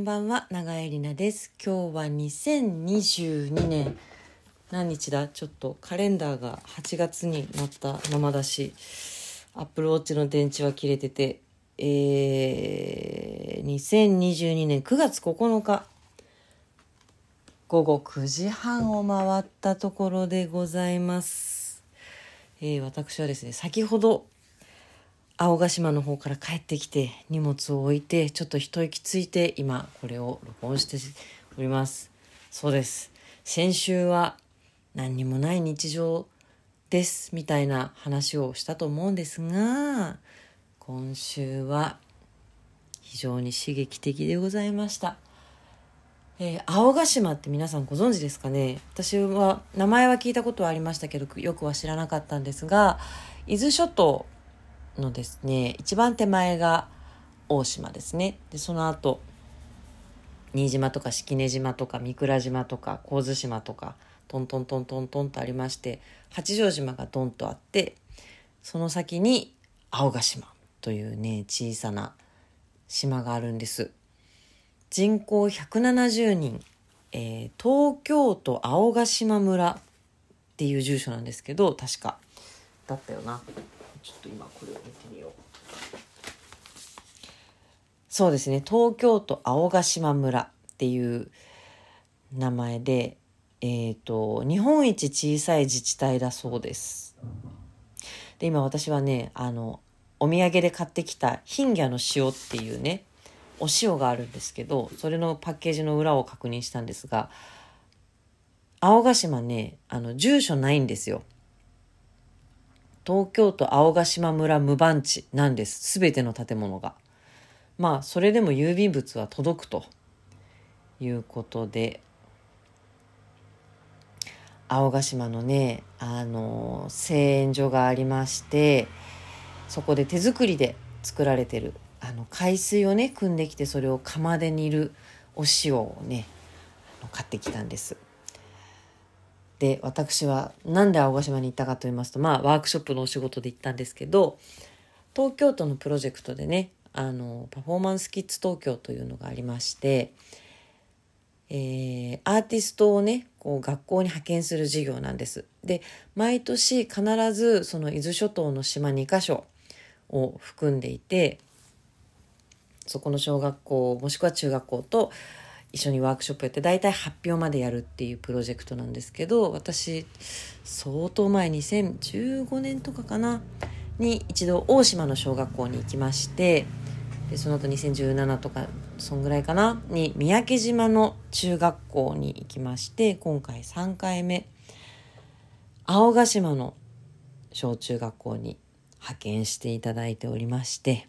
んばんは長江里奈です。今日は2022年。何日だ？ちょっとカレンダーが8月になったままだしアップルウォッチの電池は切れてて。えー、2022年9月9日。午後9時半を回ったところでございます、えー、私はですね先ほど青ヶ島の方から帰ってきて荷物を置いてちょっと一息ついて今これを録音しております。そうです。先週は何にもない日常ですみたいな話をしたと思うんですが今週は非常に刺激的でございました、えー、青ヶ島って皆さんご存知ですかね？私は名前は聞いたことはありましたけどよくは知らなかったんですが伊豆諸島のですね一番手前が大島ですね。でその後新島とか式根島とか三倉島とか神津島とかトントントントントンとありまして八丈島がドンとあってその先に青ヶ島というね小さな島があるんです。人口170人、えー、東京都青ヶ島村っていう住所なんですけど確かだったよな。ちょっと今これを見てみよう。そうですね。東京都青ヶ島村っていう名前でえっ、ー、と日本一小さい自治体だそうです。で今私はねあのお土産で買ってきたヒンギャの塩っていうねお塩があるんですけどそれのパッケージの裏を確認したんですが青ヶ島ねあの住所ないんですよ。東京都青ヶ島村無番地なんです。すべての建物が。まあ、それでも郵便物は届くということで、青ヶ島のね、あの、製塩所がありまして、そこで手作りで作られてる、あの、海水をね、汲んできて、それを釜で煮るお塩をね、買ってきたんです。で私は何で青ヶ島に行ったかと言いますとまあワークショップのお仕事で行ったんですけど東京都のプロジェクトでねあのパフォーマンスキッズ東京というのがありまして、えー、アーティストをねこう学校に派遣する事業なんです。で毎年必ずその伊豆諸島の島2カ所を含んでいてそこの小学校もしくは中学校と一緒にワークショップやって大体発表までやるっていうプロジェクトなんですけど私相当前2015年とかかなに一度大島の小学校に行きましてでその後2017とかそんぐらいかなに三宅島の中学校に行きまして今回3回目。青ヶ島の小中学校に派遣していただいておりまして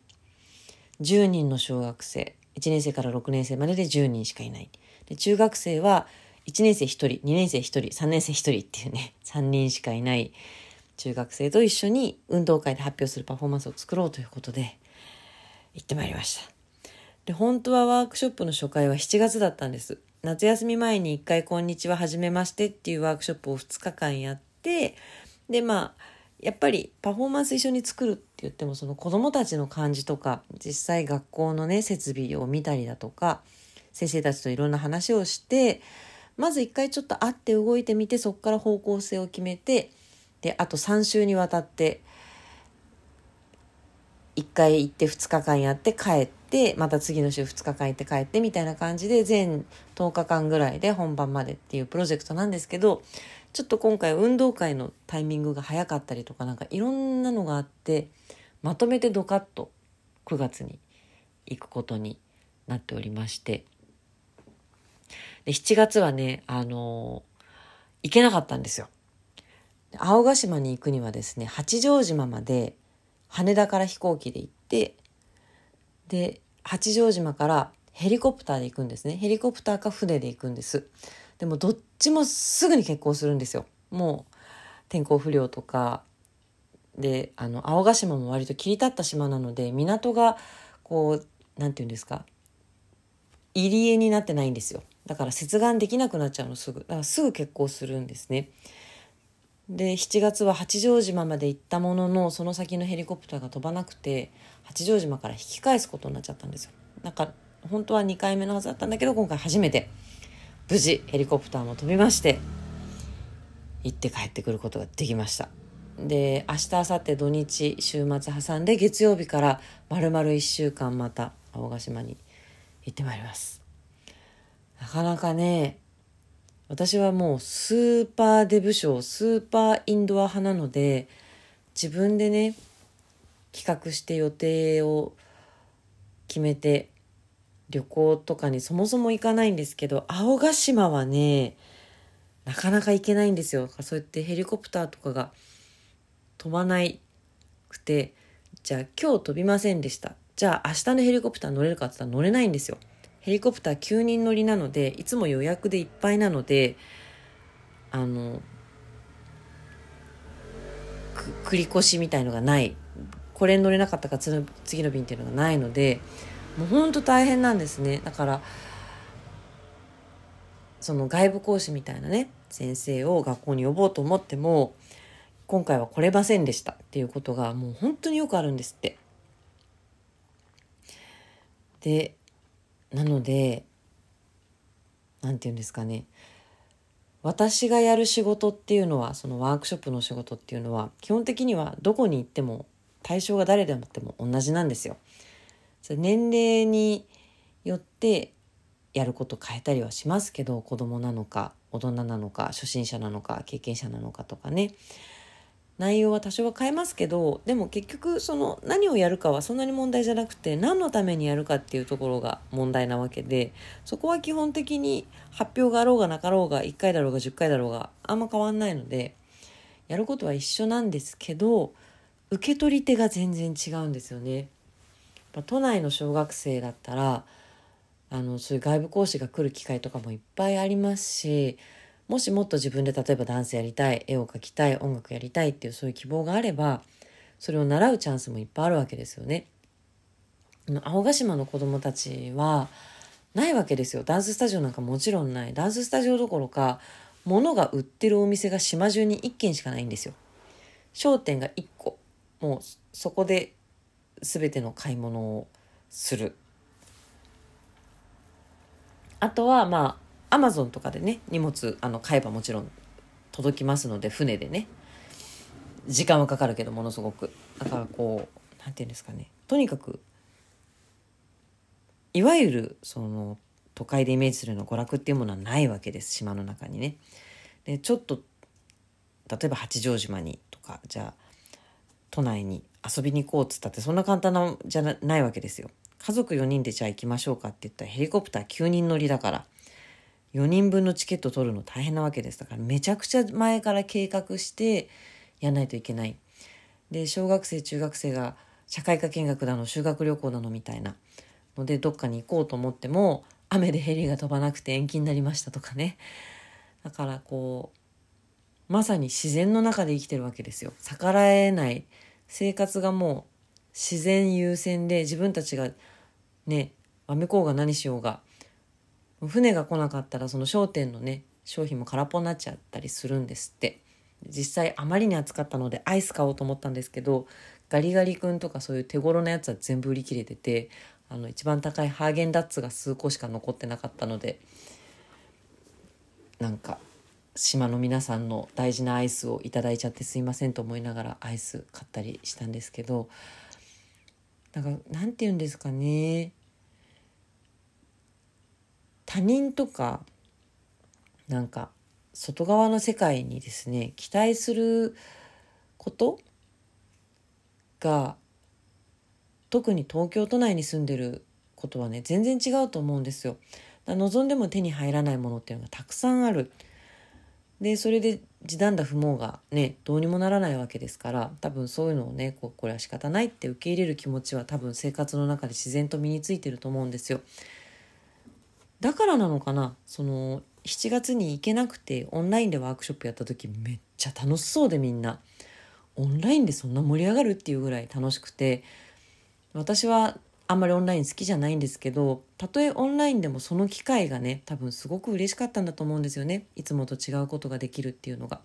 10人の小学生。1年生から6年生までで10人しかいない。で中学生は1年生1人、2年生1人、3年生1人っていうね、3人しかいない中学生と一緒に運動会で発表するパフォーマンスを作ろうということで行ってまいりました。で、本当はワークショップの初回は7月だったんです。夏休み前に1回こんにちは、はじめましてっていうワークショップを2日間やって、で、まあ、やっぱりパフォーマンス一緒に作るって言ってもその子どもたちの感じとか実際学校のね設備を見たりだとか先生たちといろんな話をしてまず一回ちょっと会って動いてみてそこから方向性を決めてであと3週にわたって1回行って2日間やって帰ってまた次の週2日間行って帰ってみたいな感じで全10日間ぐらいで本番までっていうプロジェクトなんですけどちょっと今回運動会のタイミングが早かったりとかなんかいろんなのがあってまとめてドカッと9月に行くことになっておりまして。で7月はねあの行けなかったんですよ。青ヶ島に行くにはですね八丈島まで羽田から飛行機で行ってで八丈島からヘリコプターで行くんですね。ヘリコプターか船で行くんです。でもどっちもすぐに結婚するんですよ。もう天候不良とか。であの青ヶ島も割と切り立った島なので港がこう何て言うんですか。入り江になってないんですよ。だから接岸できなくなっちゃうのすぐ。だからすぐ結婚するんですね。で7月は八丈島まで行ったもののその先のヘリコプターが飛ばなくて八丈島から引き返すことになっちゃったんですよ。なんか本当は2回目のはずだったんだけど今回初めて。無事ヘリコプターも飛びまして行って帰ってくることができました。で明日明後日土日週末挟んで月曜日から丸々1週間また青ヶ島に行ってまいります。なかなかね私はもうスーパーデブ賞スーパーインドア派なので自分でね企画して予定を決めて旅行とかにそもそも行かないんですけど青ヶ島はねなかなか行けないんですよ。そうやってヘリコプターとかが飛ばないくてじゃあ今日飛びませんでした。じゃあ明日のヘリコプター乗れるかって言ったら乗れないんですよ。ヘリコプター9人乗りなのでいつも予約でいっぱいなのであの繰り越しみたいのがない。これに乗れなかったか次の便っていうのがないのでもうほんと大変なんですねだからその外部講師みたいなね先生を学校に呼ぼうと思っても今回は来れませんでしたっていうことがもう本当によくあるんですって。でなので何て言うんですかね私がやる仕事っていうのはそのワークショップの仕事っていうのは基本的にはどこに行っても対象が誰でもっても同じなんですよ。年齢によってやること変えたりはしますけど子供なのか大人なのか初心者なのか経験者なのかとかね内容は多少は変えますけどでも結局その何をやるかはそんなに問題じゃなくて何のためにやるかっていうところが問題なわけでそこは基本的に発表があろうがなかろうが1回だろうが10回だろうがあんま変わんないのでやることは一緒なんですけど受け取り手が全然違うんですよね。都内の小学生だったらあのそういう外部講師が来る機会とかもいっぱいありますしもしもっと自分で例えばダンスやりたい絵を描きたい音楽やりたいっていうそういう希望があればそれを習うチャンスもいっぱいあるわけですよね。青ヶ島の子供たちはないわけですよ。ダンススタジオなんかもちろんない。ダンススタジオどころか物が売ってるお店が島中に1軒しかないんですよ。商店が1個。もうそこで全ての買い物をする。あとはまあアマゾンとかでね荷物あの買えばもちろん届きますので船でね。時間はかかるけどものすごく。だからこう何て言うんですかね。とにかくいわゆるその都会でイメージするような娯楽っていうものはないわけです島の中にね。でちょっと例えば八丈島にとかじゃあ都内に遊びに行こうっつったってそんな簡単なじゃないわけですよ。家族4人でじゃあ行きましょうかって言ったらヘリコプター9人乗りだから4人分のチケット取るの大変なわけです。だからめちゃくちゃ前から計画してやんないといけない。で小学生中学生が社会科見学だの修学旅行だのみたいな。のでどっかに行こうと思っても雨でヘリが飛ばなくて延期になりましたとかね。だからこうまさに自然の中で生きてるわけですよ。逆らえない生活がもう自然優先で自分たちがねわめこうが何しようが船が来なかったらその商店のね商品も空っぽになっちゃったりするんですって。実際あまりに暑かったのでアイス買おうと思ったんですけどガリガリ君とかそういう手頃なやつは全部売り切れててあの一番高いハーゲンダッツが数個しか残ってなかったのでなんか島の皆さんの大事なアイスをいいちゃってすいませんと思いながらアイス買ったりしたんですけどなんかなんて言うんですかね他人とかなんか外側の世界にですね期待することが特に東京都内に住んでることはね全然違うと思うんですよ。望んでも手に入らないものっていうのがたくさんある。でそれで時短だ不毛がねどうにもならないわけですから多分そういうのをねここれは仕方ないって受け入れる気持ちは多分生活の中で自然と身についてると思うんですよ。だからなのかなその7月に行けなくてオンラインでワークショップやった時めっちゃ楽しそうでみんなオンラインでそんな盛り上がるっていうぐらい楽しくて私はあんまりオンライン好きじゃないんですけどたとえオンラインでもその機会がね多分すごく嬉しかったんだと思うんですよね。いつもと違うことができるっていうのが。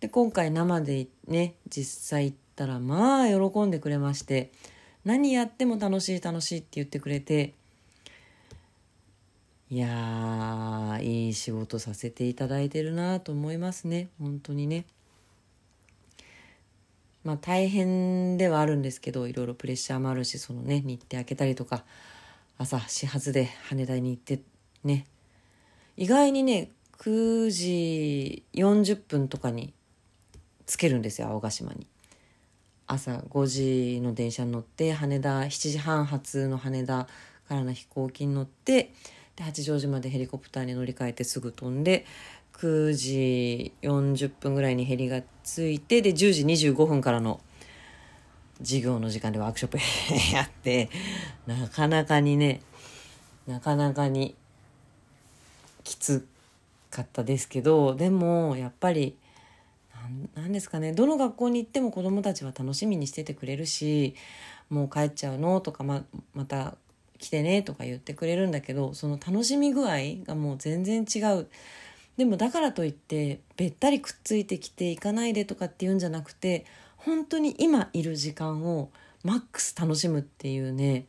で今回生でね実際行ったらまあ喜んでくれまして何やっても楽しい楽しいって言ってくれていやーいい仕事させていただいてるなと思いますね。本当にね。まあ大変ではあるんですけどいろいろプレッシャーもあるしそのね日程開けたりとか朝始発で羽田に行ってね。意外にね9時40分とかにつけるんですよ青ヶ島に。朝5時の電車に乗って羽田7時半発の羽田からの飛行機に乗ってで八丈島でヘリコプターに乗り換えてすぐ飛んで9時40分ぐらいにヘリが着いてで10時25分からの授業の時間でワークショップ やってなかなかにねなかなかにきつかったですけどでもやっぱり何ですかねどの学校に行っても子どもたちは楽しみにしててくれるしもう帰っちゃうのとかままた来てねとか言ってくれるんだけどその楽しみ具合がもう全然違う。でもだからといってべったりくっついてきていかないでとかっていうんじゃなくて本当に今いる時間をマックス楽しむっていうね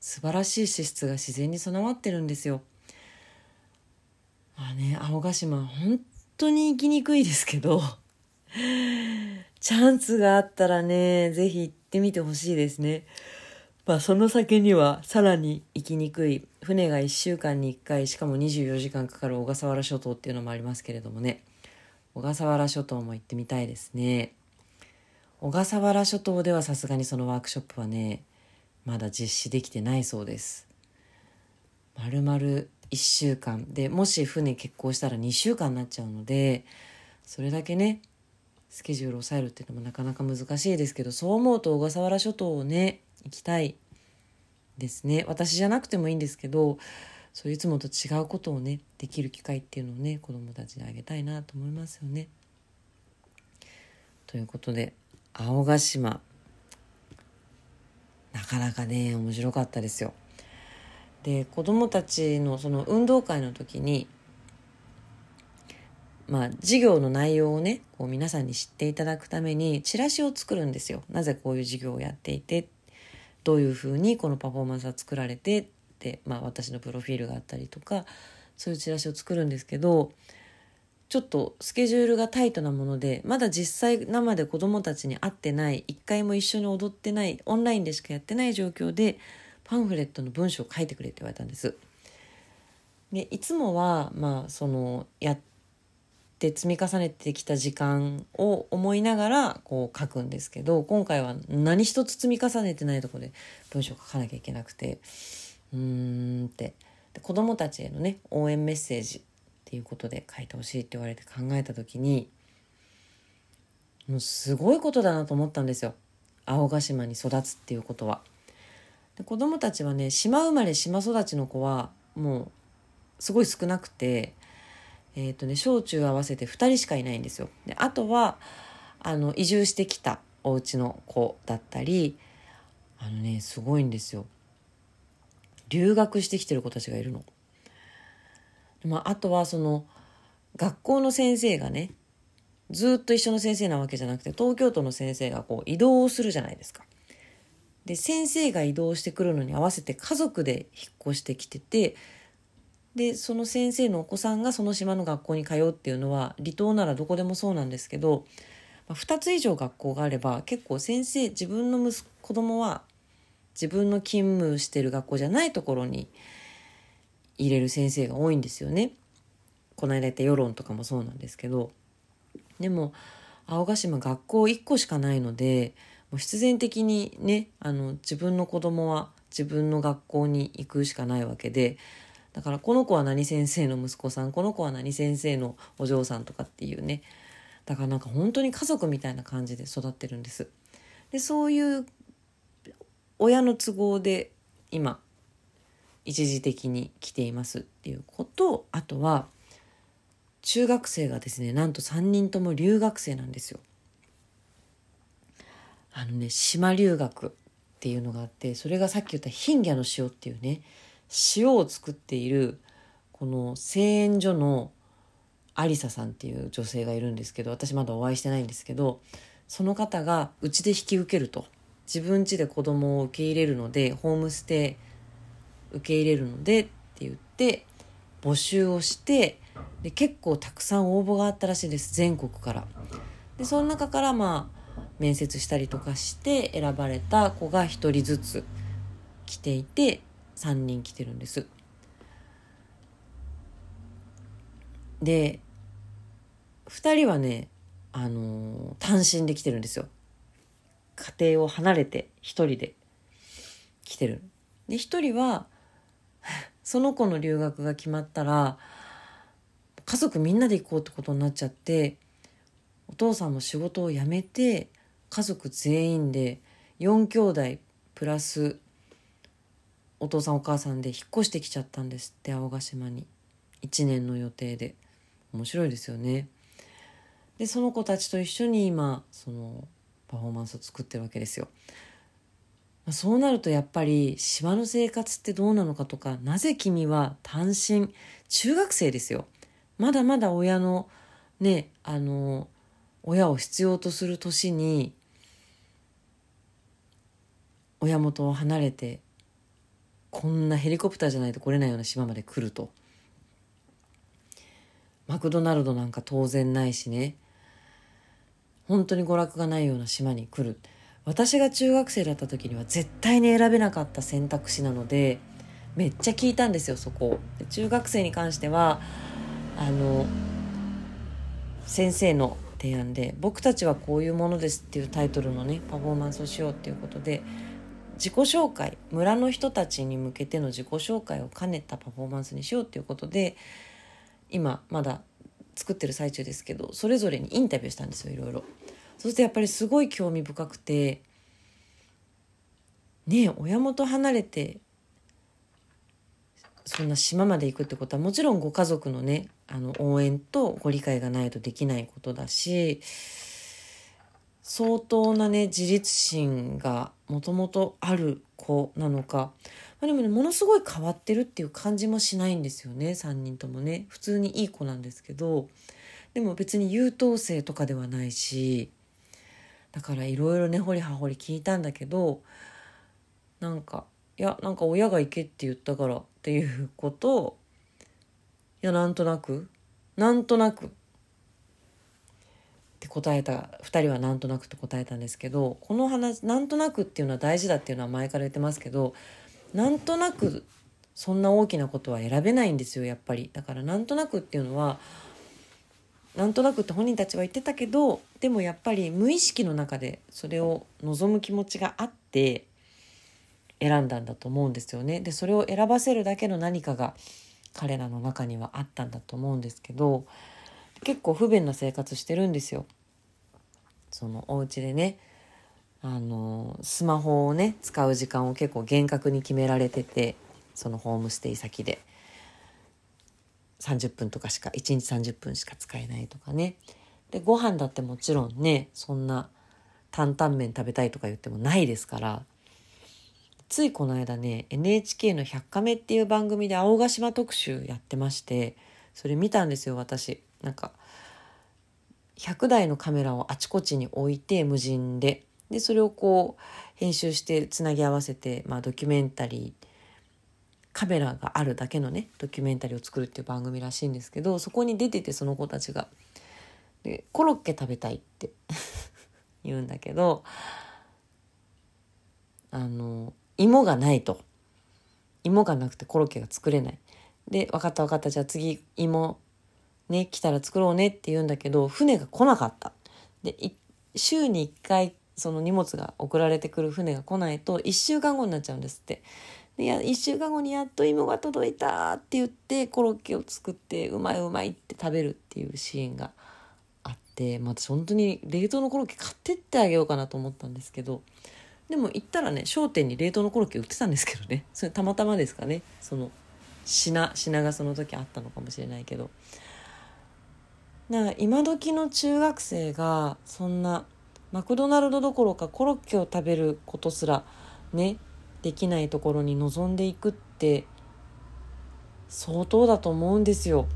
素晴らしい資質が自然に備わってるんですよ。まあね青ヶ島本当に行きにくいですけど チャンスがあったらね是非行ってみてほしいですね。まあその先にはさらに行きにくい船が1週間に1回しかも24時間かかる小笠原諸島っていうのもありますけれどもね。小笠原諸島も行ってみたいですね。小笠原諸島ではさすがにそのワークショップはねまだ実施できてないそうです。まるまる1週間。でもし船欠航したら2週間になっちゃうのでそれだけねスケジュールを抑えるっていうのもなかなか難しいですけどそう思うと小笠原諸島をね行きたいですね私じゃなくてもいいんですけどそういつもと違うことをねできる機会っていうのをね子どもたちにあげたいなと思いますよね。ということで青ヶ島なかなかね面白かったですよ。で子どもたちのその運動会の時にまあ、授業の内容をねこう皆さんに知っていただくためにチラシを作るんですよ。なぜこういう授業をやっていてどういうふうにこのパフォーマンスは作られてって、まあ、私のプロフィールがあったりとかそういうチラシを作るんですけどちょっとスケジュールがタイトなものでまだ実際生で子どもたちに会ってない一回も一緒に踊ってないオンラインでしかやってない状況でパンフレットの文章を書いてくれって言われたんです。でいつもはまあそのやってって積み重ねてきた時間を思いながらこう書くんですけど今回は何一つ積み重ねてないとこで文章書かなきゃいけなくてうーんってで子供たちへのね応援メッセージっていうことで書いてほしいって言われて考えた時にもうすごいことだなと思ったんですよ青ヶ島に育つっていうことは。で子供たちはね島生まれ島育ちの子はもうすごい少なくてえっ、ー、とね小中合わせて2人しかいないんですよ。であとはあの移住してきたお家の子だったりあのねすごいんですよ。留学してきてる子たちがいるの。まあ、あとはその学校の先生がねずっと一緒の先生なわけじゃなくて東京都の先生がこう移動をするじゃないですか。で先生が移動してくるのに合わせて家族で引っ越してきててでその先生のお子さんがその島の学校に通うっていうのは離島ならどこでもそうなんですけど、まあ、2つ以上学校があれば結構先生自分の息子供は自分の勤務してる学校じゃないところに入れる先生が多いんですよね。この間言った世論とかもそうなんですけどでも青ヶ島学校1個しかないのでもう必然的にねあの自分の子供は自分の学校に行くしかないわけでだからこの子は何先生の息子さんこの子は何先生のお嬢さんとかっていうねだからなんか本当に家族みたいな感じで育ってるんです。でそういう親の都合で今一時的に来ていますっていうことあとは中学生がですねなんと3人とも留学生なんですよ。あのね島留学っていうのがあってそれがさっき言ったヒンギャの塩っていうね塩を作っているこの製塩所のありささんっていう女性がいるんですけど私まだお会いしてないんですけどその方がうちで引き受けると。自分家で子供を受け入れるのでホームステイ受け入れるのでって言って募集をしてで結構たくさん応募があったらしいです全国から。でその中からまあ面接したりとかして選ばれた子が1人ずつ来ていて3人来てるんです。で2人はねあの単身で来てるんですよ。家庭を離れて1人で来てる。で1人は その子の留学が決まったら家族みんなで行こうってことになっちゃってお父さんも仕事を辞めて家族全員で4兄弟プラスお父さんお母さんで引っ越してきちゃったんですって青ヶ島に。1年の予定で。面白いですよね。でその子たちと一緒に今そのパフォーマンスを作ってるわけですよ。そうなるとやっぱり島の生活ってどうなのかとかなぜ君は単身中学生ですよ。まだまだ親のねあの親を必要とする年に親元を離れてこんなヘリコプターじゃないと来れないような島まで来ると。マクドナルドなんか当然ないしね。本当に娯楽がないような島に来る。私が中学生だった時には絶対に選べなかった選択肢なのでめっちゃ聞いたんですよそこ。中学生に関してはあの先生の提案で「僕たちはこういうものです」っていうタイトルのねパフォーマンスをしようっていうことで自己紹介村の人たちに向けての自己紹介を兼ねたパフォーマンスにしようっていうことで今まだ作ってる最中ですけどそれぞれにインタビューしたんですよいろいろ。そうするとやっぱりすごい興味深くてねえ親元離れてそんな島まで行くってことはもちろんご家族のねあの応援とご理解がないとできないことだし相当なね自立心がもともとある子なのか、まあ、でもねものすごい変わってるっていう感じもしないんですよね。3人ともね。普通にいい子なんですけど。でも別に優等生とかではないし。だからいろいろ根掘り葉掘り聞いたんだけど。なんかいやなんか親が行けって言ったからっていうこと。いやなんとなく。なんとなく。って答えた2人はなんとなくって答えたんですけどこの話なんとなくっていうのは大事だっていうのは前から言ってますけどなんとなくそんな大きなことは選べないんですよやっぱりだからなんとなくっていうのはなんとなくって本人たちは言ってたけどでもやっぱり無意識の中でそれを望む気持ちがあって選んだんだと思うんですよね。でそれを選ばせるだけの何かが彼らの中にはあったんだと思うんですけど結構不便な生活してるんですよ。そのお家でねあのスマホをね使う時間を結構厳格に決められててそのホームステイ先で。30分とかしか1日30分しか使えないとかね。でご飯だってもちろんねそんな担々麺食べたいとか言ってもないですからついこの間ね NHK の「100カメ」っていう番組で青ヶ島特集やってましてそれ見たんですよ私。なんか100台のカメラをあちこちに置いて無人ででそれをこう編集してつなぎ合わせて、まあ、ドキュメンタリーカメラがあるだけのねドキュメンタリーを作るっていう番組らしいんですけどそこに出ててその子たちが。でコロッケ食べたいって 言うんだけどあの芋がないと。芋がなくてコロッケが作れない。で分かった分かった。じゃあ次芋ね来たら作ろうねって言うんだけど船が来なかった。で週に1回その荷物が送られてくる船が来ないと1週間後になっちゃうんですって。でや1週間後にやっと芋が届いたって言ってコロッケを作ってうまいうまいって食べるっていうシーンがあって、まあ、私本当に冷凍のコロッケ買ってってあげようかなと思ったんですけどでも行ったらね商店に冷凍のコロッケ売ってたんですけどね。それたまたまですかね。その品品がその時あったのかもしれないけど。な今時の中学生がそんなマクドナルドどころかコロッケを食べることすらねできないところに臨んでいくって相当だと思うんですよ。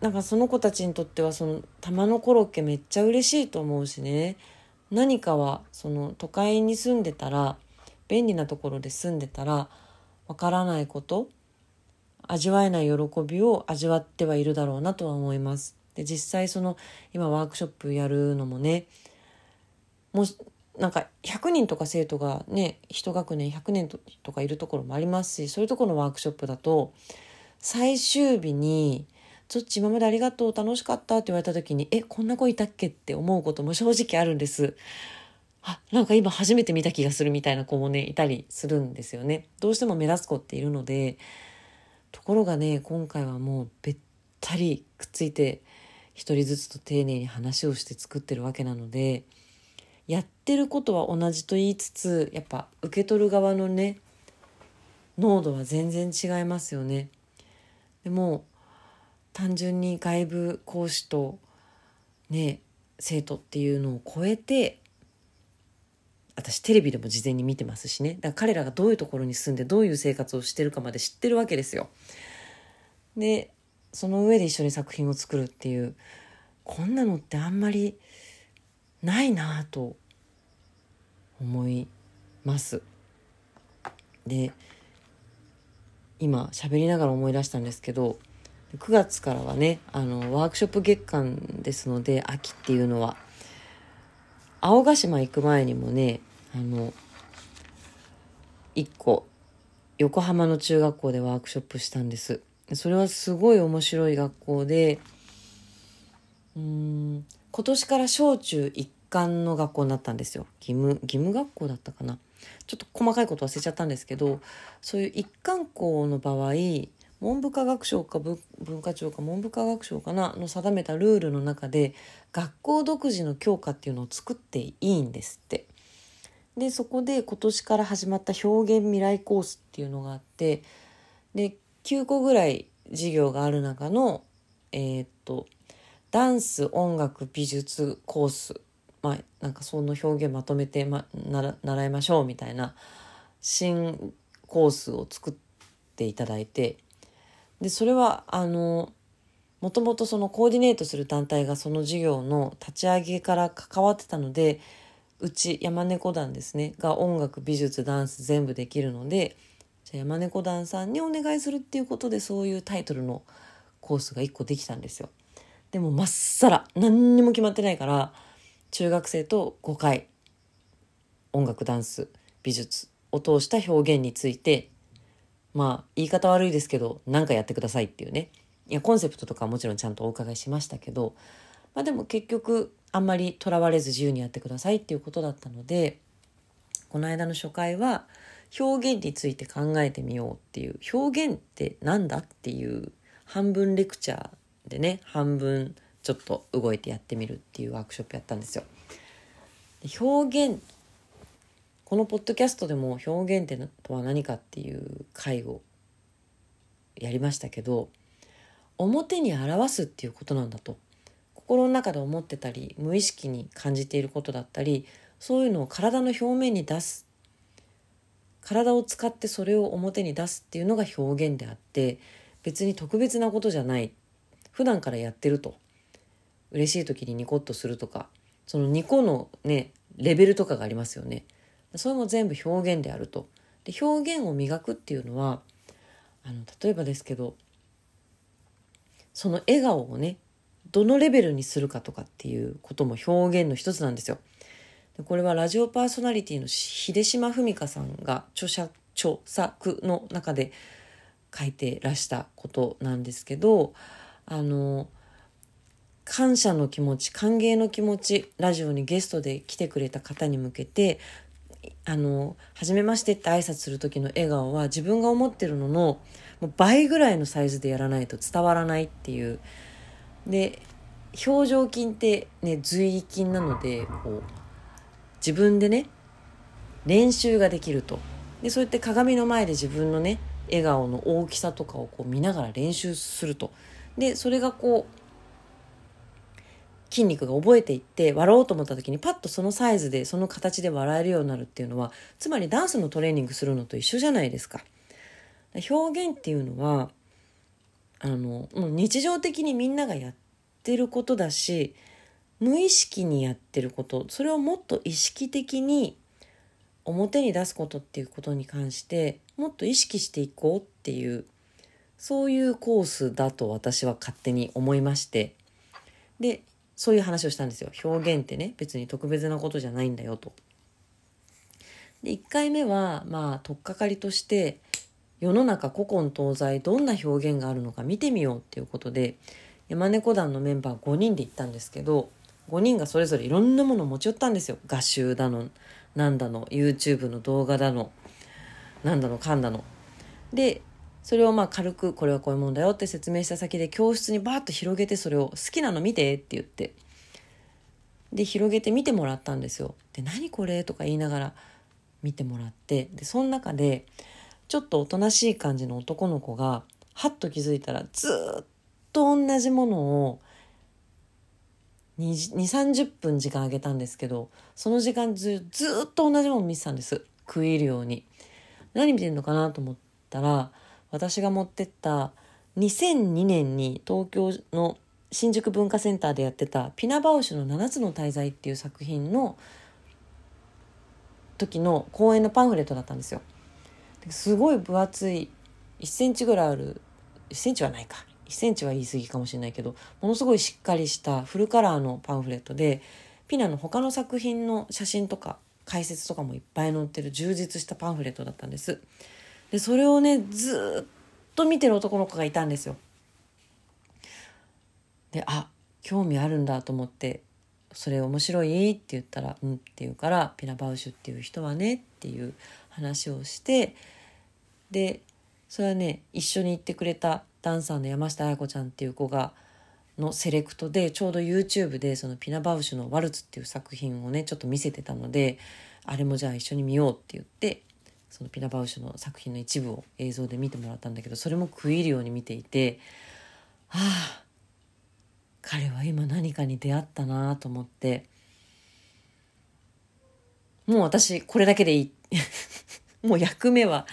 なんかその子たちにとってはその玉のコロッケめっちゃ嬉しいと思うしね何かはその都会に住んでたら便利なところで住んでたらわからないこと味わえない喜びを味わってはいるだろうなとは思います。で実際その今ワークショップやるのもねもうなんか100人とか生徒がね1学年100年とかいるところもありますしそういうところのワークショップだと最終日に「ちょっと今までありがとう楽しかった」って言われた時に「えこんな子いたっけ?」って思うことも正直あるんです。あなんか今初めて見た気がするみたいな子もねいたりするんですよね。どうしても目立つ子っているのでところがね今回はもうべったりくっついて一人ずつと丁寧に話をして作ってるわけなのでやってることは同じと言いつつやっぱ受け取る側のね濃度は全然違いますよね。でも単純に外部講師とね生徒っていうのを超えて私テレビでも事前に見てますしねだから彼らがどういうところに住んでどういう生活をしてるかまで知ってるわけですよ。でその上で一緒に作品を作るっていうこんなのってあんまりないなと思います。で今喋りながら思い出したんですけど9月からはねあのワークショップ月間ですので秋っていうのは青ヶ島行く前にもねあの1個横浜の中学校でワークショップしたんです。それはすごい面白い学校でうん今年から小中一貫の学校になったんですよ。義務義務学校だったかな。ちょっと細かいこと忘れちゃったんですけどそういう一貫校の場合文部科学省か文化庁か文部科学省かなの定めたルールの中で学校独自の教科っていうのを作っていいんですって。でそこで今年から始まった表現未来コースっていうのがあってで9個ぐらい授業がある中のえー、っとダンス音楽美術コースまあなんかその表現まとめて、ま、習いましょうみたいな新コースを作っていただいてでそれはあのもともとそのコーディネートする団体がその授業の立ち上げから関わってたのでうち山猫団ですねが音楽美術ダンス全部できるのでじゃあ山猫団さんにお願いするっていうことでそういうタイトルのコースが1個できたんですよ。でもまっさら何にも決まってないから中学生と5回音楽ダンス美術を通した表現についてまあ言い方悪いですけど何かやってくださいっていうねいやコンセプトとかもちろんちゃんとお伺いしましたけど、まあ、でも結局あんまりとらわれず自由にやってくださいっていうことだったのでこの間の初回は表現について考えてみようっていう表現って何だっていう半分レクチャーでね半分ちょっと動いてやってみるっていうワークショップやったんですよ。表現このポッドキャストでも表現ってとは何かっていう回をやりましたけど表に表すっていうことなんだと。心の中で思ってたり無意識に感じていることだったりそういうのを体の表面に出す。体を使ってそれを表に出すっていうのが表現であって別に特別なことじゃない。普段からやってると。嬉しい時にニコッとするとかそのニコのねレベルとかがありますよね。それも全部表現であると。で表現を磨くっていうのはあの例えばですけどその笑顔をねどのレベルにするかとかっていうことも表現の一つなんですよ。でこれはラジオパーソナリティの秀島文香さんが著者著作の中で書いてらしたことなんですけどあの感謝の気持ち歓迎の気持ちラジオにゲストで来てくれた方に向けてあの「初めまして」って挨拶する時の笑顔は自分が思ってるののもう倍ぐらいのサイズでやらないと伝わらないっていう。で表情筋ってね随意筋なのでこう自分でね練習ができると。でそうやって鏡の前で自分のね笑顔の大きさとかをこう見ながら練習すると。でそれがこう筋肉が覚えていって笑おうと思った時にパッとそのサイズでその形で笑えるようになるっていうのはつまりダンスのトレーニングするのと一緒じゃないですか。表現っていうのはあのもう日常的にみんながやってることだし無意識にやってることそれをもっと意識的に表に出すことっていうことに関してもっと意識していこうっていうそういうコースだと私は勝手に思いましてでそういう話をしたんですよ表現ってね別に特別なことじゃないんだよと。で1回目はまあ取っかかりとして世の中古今東西どんな表現があるのか見てみようっていうことで山猫団のメンバー5人で行ったんですけど5人がそれぞれいろんなものを持ち寄ったんですよ画集だのなんだの YouTube の動画だのなんだのかんだの。でそれをまあ軽くこれはこういうもんだよって説明した先で教室にバーッと広げてそれを好きなの見てって言って。で広げて見てもらったんですよ。で何これとか言いながら見てもらって。でその中でちょっとおとなしい感じの男の子がはっと気づいたらずっと同じものを2 3 0分時間あげたんですけどその時間ずずっと同じもの見てたんです。食い入るように。何見てんのかなと思ったら私が持ってった2002年に東京の新宿文化センターでやってたピナバウシュの7つの大罪っていう作品の時の公演のパンフレットだったんですよ。すごい分厚い1センチぐらいある1センチはないか。1センチは言い過ぎかもしれないけどものすごいしっかりしたフルカラーのパンフレットでピナの他の作品の写真とか解説とかもいっぱい載ってる充実したパンフレットだったんです。でそれをねずっと見てる男の子がいたんですよであ興味あるんだと思って「それ面白い?」って言ったら「うん」って言うからピナバウシュっていう人はねっていう話をしてでそれはね一緒に行ってくれたダンサーの山下彩子ちゃんっていう子がのセレクトでちょうど YouTube でそのピナバウシュの「ワルツ」っていう作品をねちょっと見せてたのであれもじゃあ一緒に見ようって言ってそのピナバウシュの作品の一部を映像で見てもらったんだけどそれも食い入るように見ていてああ彼は今何かに出会ったなと思って。もう私これだけでいい。もう役目は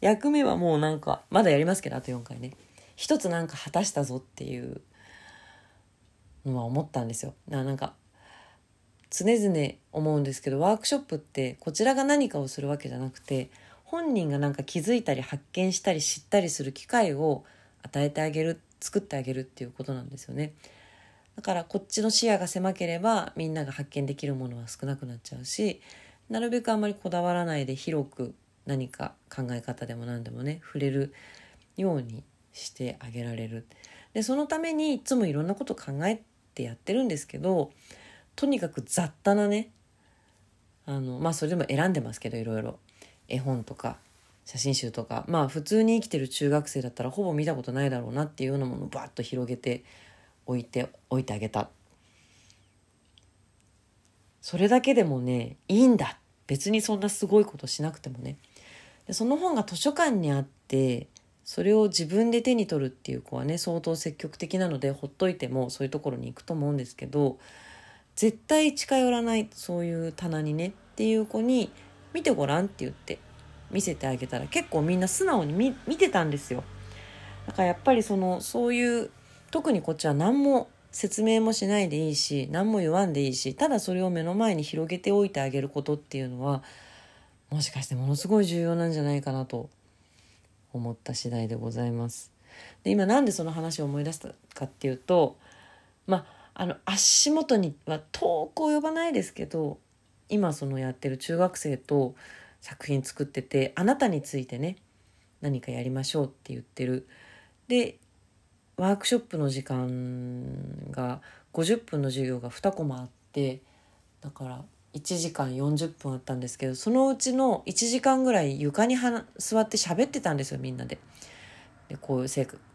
役目はもうなんかまだやりますけどあと4回ね。一つなんか果たしたぞっていうのは思ったんですよ。なんか常々思うんですけどワークショップってこちらが何かをするわけじゃなくて本人がなんか気づいたり発見したり知ったりする機会を与えてあげる作ってあげるっていうことなんですよね。だからこっちの視野が狭ければみんなが発見できるものは少なくなっちゃうしなるべくあんまりこだわらないで広く何か考え方でも何でもね触れるようにしてあげられる。でそのためにいつもいろんなこと考えてやってるんですけどとにかく雑多なねあのまあそれでも選んでますけどいろいろ。絵本とか写真集とか。まあ普通に生きてる中学生だったらほぼ見たことないだろうなっていうようなものをバッと広げて置いて置いてあげた。それだけでもねいいんだ。別にそんなすごいことしなくてもね。でその本が図書館にあってそれを自分で手に取るっていう子はね相当積極的なのでほっといてもそういうところに行くと思うんですけど絶対近寄らないそういう棚にねっていう子に見てごらんって言って見せてあげたら結構みんな素直に見てたんですよ。だからやっぱりそのそういう特にこっちは何も説明もしないでいいし何も言わんでいいしただそれを目の前に広げておいてあげることっていうのはもしかしてものすごい重要なんじゃないかなと思った次第でございます。で今なんでその話を思い出したかっていうとまああの足元には遠く及ばないですけど今そのやってる中学生と作品作っててあなたについてね何かやりましょうって言ってるでワークショップの時間が50分の授業が2コマあってだから1時間40分あったんですけどそのうちの1時間ぐらい床に座って喋ってたんですよみんなで。でこういう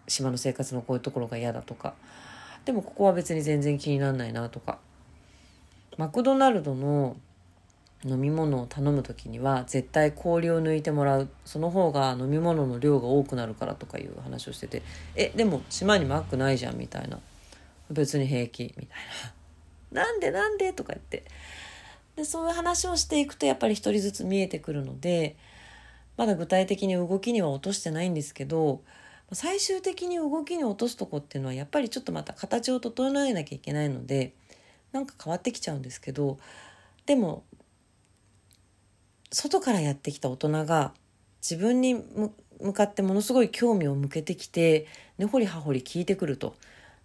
島の生活のこういうところが嫌だとかでもここは別に全然気にならないなとか。マクドナルドの飲み物を頼む時には絶対氷を抜いてもらう。その方が飲み物の量が多くなるからとかいう話をしてて。えでも島にマックないじゃんみたいな。別に平気みたいな。なんでなんで？とか言って。でそういう話をしていくとやっぱり一人ずつ見えてくるのでまだ具体的に動きには落としてないんですけど最終的に動きに落とすとこっていうのはやっぱりちょっとまた形を整えなきゃいけないのでなんか変わってきちゃうんですけどでも外からやってきた大人が自分に向かってものすごい興味を向けてきて根掘り葉掘り聞いてくると。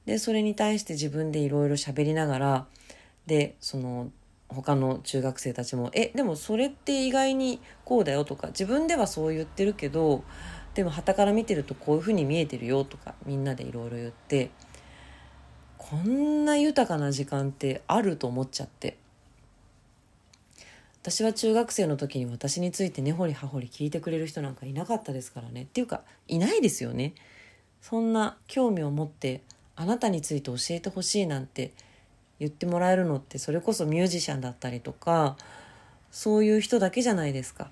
でそれに対して自分でいろいろ喋りながらでその他の中学生たちも「えでもそれって意外にこうだよ」とか自分ではそう言ってるけどでも傍から見てるとこういうふうに見えてるよとかみんなでいろいろ言ってこんな豊かな時間ってあると思っちゃって。私は中学生の時に私について根掘り葉掘り聞いてくれる人なんかいなかったですからね。っていうかいないですよね。そんな興味を持ってあなたについて教えてほしいなんて言ってもらえるのってそれこそミュージシャンだったりとかそういう人だけじゃないですか。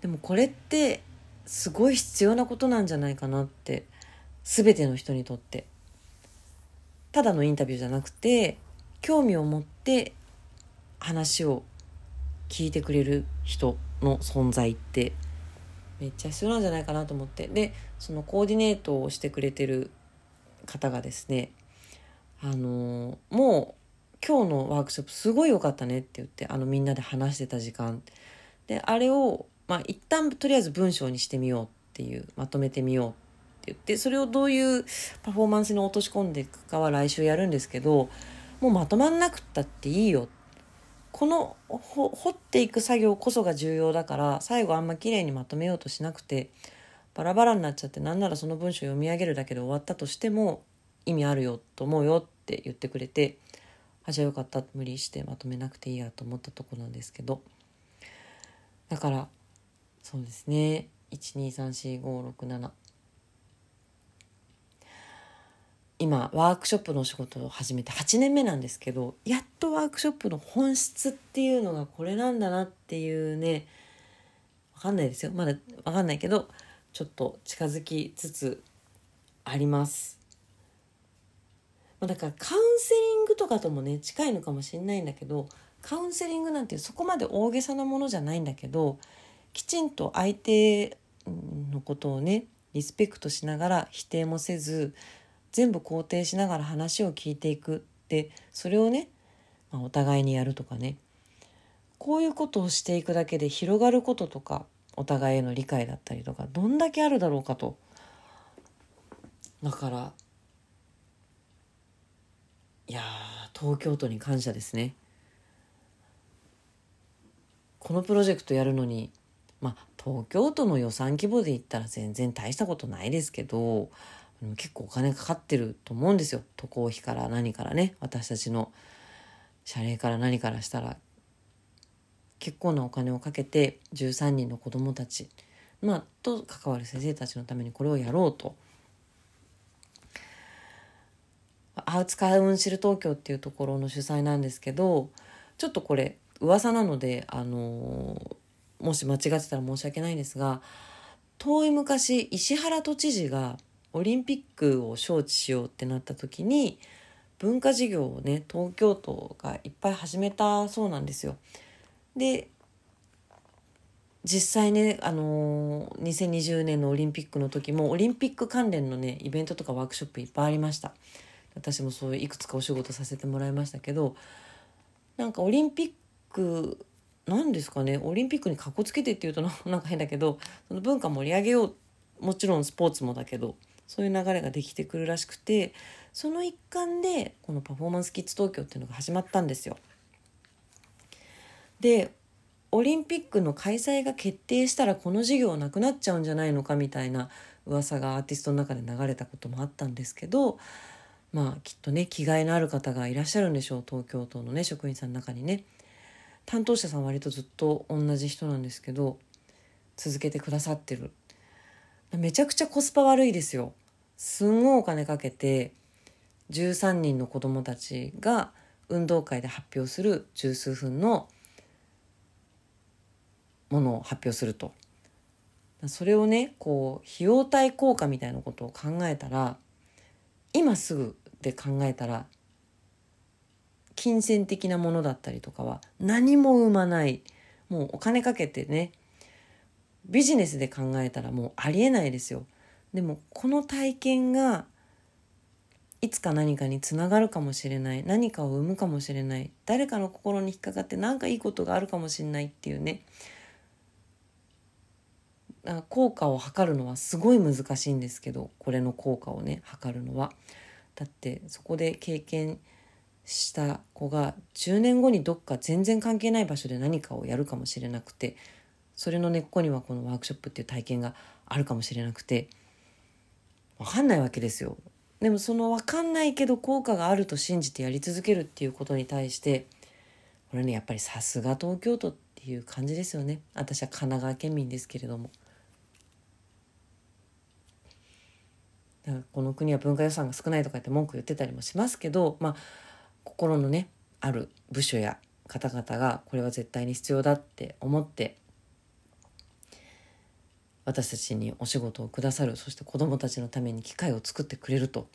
でもこれってすごい必要なことなんじゃないかなって全ての人にとって。ただのインタビューじゃなくて興味を持って話を聞いてくれる人の存在ってめっちゃ必要なんじゃないかなと思って。でそのコーディネートをしてくれてる方がですねあのもう今日のワークショップすごい良かったねって言ってあのみんなで話してた時間。であれをまあ一旦とりあえず文章にしてみようっていうまとめてみようって言ってそれをどういうパフォーマンスに落とし込んでいくかは来週やるんですけどもうまとまんなくったっていいよ。この掘っていく作業こそが重要だから最後あんま綺麗にまとめようとしなくてバラバラになっちゃってなんならその文章読み上げるだけで終わったとしても意味あるよと思うよって言ってくれてあじゃあよかった。無理してまとめなくていいやと思ったとこなんですけど。だからそうですね。1234567今ワークショップのお仕事を始めて8年目なんですけどやっとワークショップの本質っていうのがこれなんだなっていうね分かんないですよ。まだ分かんないけどちょっと近づきつつあります。だからカウンセリングとかともね近いのかもしれないんだけどカウンセリングなんてそこまで大げさなものじゃないんだけどきちんと相手のことをねリスペクトしながら否定もせず全部肯定しながら話を聞いていくってそれをね、まあ、お互いにやるとかね。こういうことをしていくだけで広がることとかお互いへの理解だったりとかどんだけあるだろうかと。だからいや東京都に感謝ですね。このプロジェクトやるのに東京都の予算規模で言ったら全然大したことないですけど結構お金かかってると思うんですよ。渡航費から何からね私たちの謝礼から何からしたら。結構なお金をかけて13人の子どもたち、まあ、と関わる先生たちのためにこれをやろうと。アウツカウンシル東京っていうところの主催なんですけどちょっとこれ噂なのであのもし間違ってたら申し訳ないんですが遠い昔石原都知事がオリンピックを招致しようってなった時に文化事業をね東京都がいっぱい始めたそうなんですよ。で実際ね、あのー、2020年のオリンピックの時もオリンピック関連のねイベントとかワークショップいっぱいありました私もそういういくつかお仕事させてもらいましたけどなんかオリンピックなんですかねオリンピックにかこつけてっていうとな んか変だけどその文化盛り上げようもちろんスポーツもだけどそういう流れができてくるらしくてその一環でこのパフォーマンスキッズ東京っていうのが始まったんですよ。でオリンピックの開催が決定したらこの事業なくなっちゃうんじゃないのかみたいな噂がアーティストの中で流れたこともあったんですけどまあきっとね気概のある方がいらっしゃるんでしょう東京都のね職員さんの中にね担当者さん割とずっと同じ人なんですけど続けてくださってる。めちゃくちゃコスパ悪いですよ。すんごいお金かけて13人の子供たちが運動会で発表する十数分のものを発表すると。それをねこう費用対効果みたいなことを考えたら今すぐで考えたら金銭的なものだったりとかは何も生まない。もうお金かけてねビジネスで考えたらもうありえないですよ。でもこの体験がいつか何かにつながるかもしれない。何かを生むかもしれない。誰かの心に引っかかって何かいいことがあるかもしれないっていうね。効果を測るのはすごい難しいんですけどこれの効果をね測るのは。だってそこで経験した子が10年後にどっか全然関係ない場所で何かをやるかもしれなくてそれの根っこにはこのワークショップっていう体験があるかもしれなくて分かんないわけですよ。でもその分かんないけど効果があると信じてやり続けるっていうことに対してこれねやっぱりさすが東京都っていう感じですよね私は神奈川県民ですけれども。だからこの国は文化予算が少ないとかって文句言ってたりもしますけどまあ心のねある部署や方々がこれは絶対に必要だって思って私たちにお仕事をくださるそして子どもたちのために機会を作ってくれると。